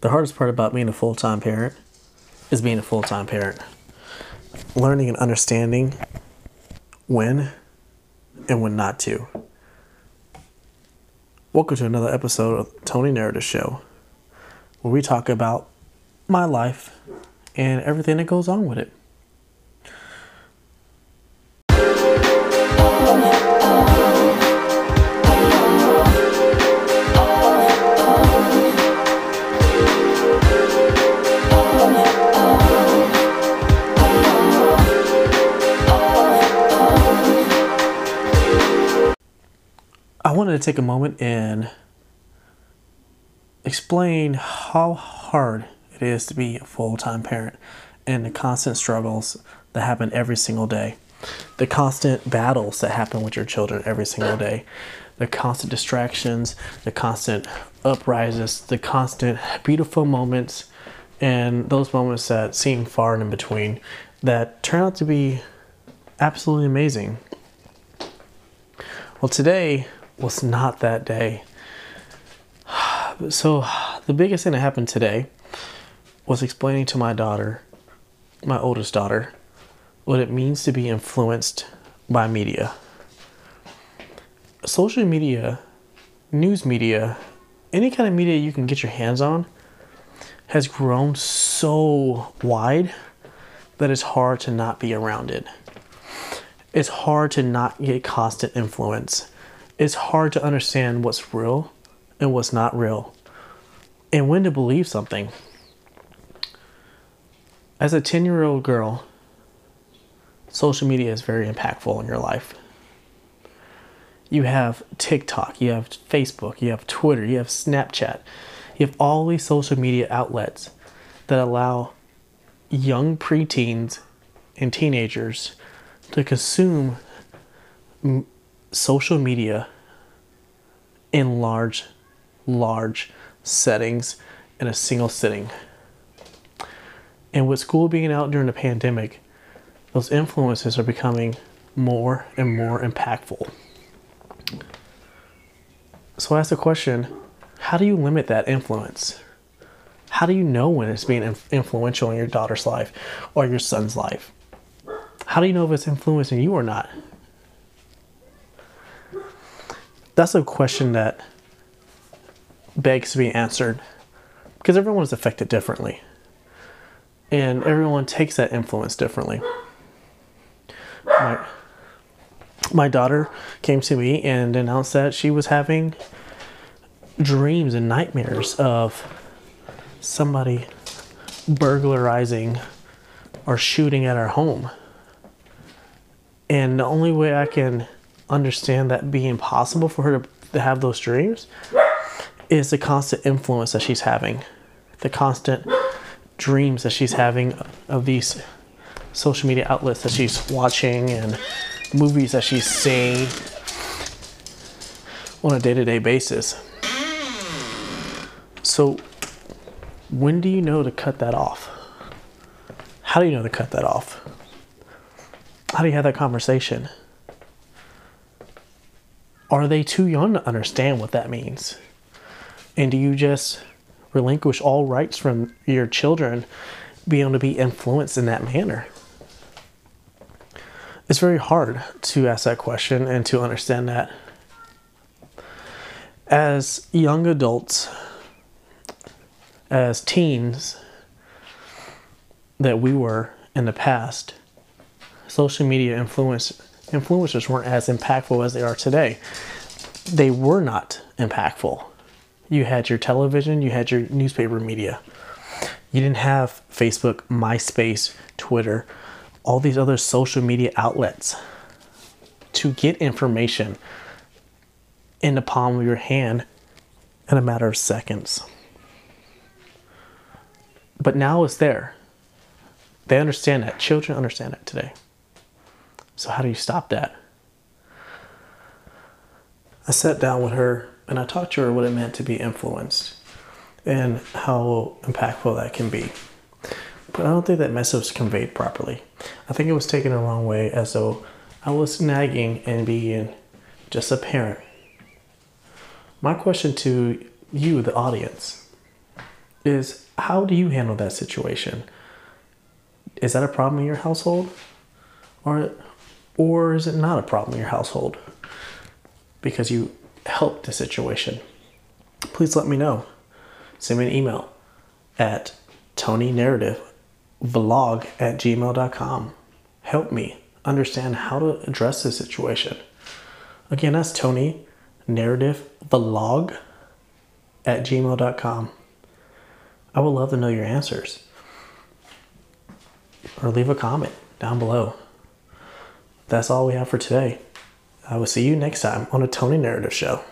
The hardest part about being a full time parent is being a full time parent. Learning and understanding when and when not to. Welcome to another episode of Tony Narrative Show, where we talk about my life and everything that goes on with it. Wanted to take a moment and explain how hard it is to be a full time parent and the constant struggles that happen every single day, the constant battles that happen with your children every single day, the constant distractions, the constant uprises, the constant beautiful moments, and those moments that seem far and in between that turn out to be absolutely amazing. Well, today was not that day. So, the biggest thing that happened today was explaining to my daughter, my oldest daughter, what it means to be influenced by media. Social media, news media, any kind of media you can get your hands on has grown so wide that it's hard to not be around it. It's hard to not get constant influence it's hard to understand what's real and what's not real and when to believe something. As a 10 year old girl, social media is very impactful in your life. You have TikTok, you have Facebook, you have Twitter, you have Snapchat, you have all these social media outlets that allow young preteens and teenagers to consume social media in large, large settings in a single sitting. And with school being out during the pandemic, those influences are becoming more and more impactful. So I ask the question how do you limit that influence? How do you know when it's being influential in your daughter's life or your son's life? How do you know if it's influencing you or not? That's a question that begs to be answered because everyone is affected differently and everyone takes that influence differently. My, my daughter came to me and announced that she was having dreams and nightmares of somebody burglarizing or shooting at our home. And the only way I can understand that being possible for her to, to have those dreams is the constant influence that she's having, the constant dreams that she's having of these social media outlets that she's watching and movies that she's seeing on a day to day basis. So, when do you know to cut that off? How do you know to cut that off? How do you have that conversation? Are they too young to understand what that means? And do you just relinquish all rights from your children being able to be influenced in that manner? It's very hard to ask that question and to understand that. As young adults, as teens that we were in the past, social media influence influencers weren't as impactful as they are today. They were not impactful. You had your television, you had your newspaper media. You didn't have Facebook, MySpace, Twitter, all these other social media outlets to get information in the palm of your hand in a matter of seconds. But now it's there. They understand that. Children understand it today. So, how do you stop that? I sat down with her and I talked to her what it meant to be influenced and how impactful that can be. But I don't think that message was conveyed properly. I think it was taken the wrong way as though I was nagging and being just a parent. My question to you, the audience, is how do you handle that situation? Is that a problem in your household? Or or is it not a problem in your household? Because you helped the situation. Please let me know. Send me an email at tonynarrativevlog at gmail.com. Help me understand how to address this situation. Again, that's Tony Narrative Vlog at gmail.com. I would love to know your answers. Or leave a comment down below. That's all we have for today. I will see you next time on a Tony Narrative Show.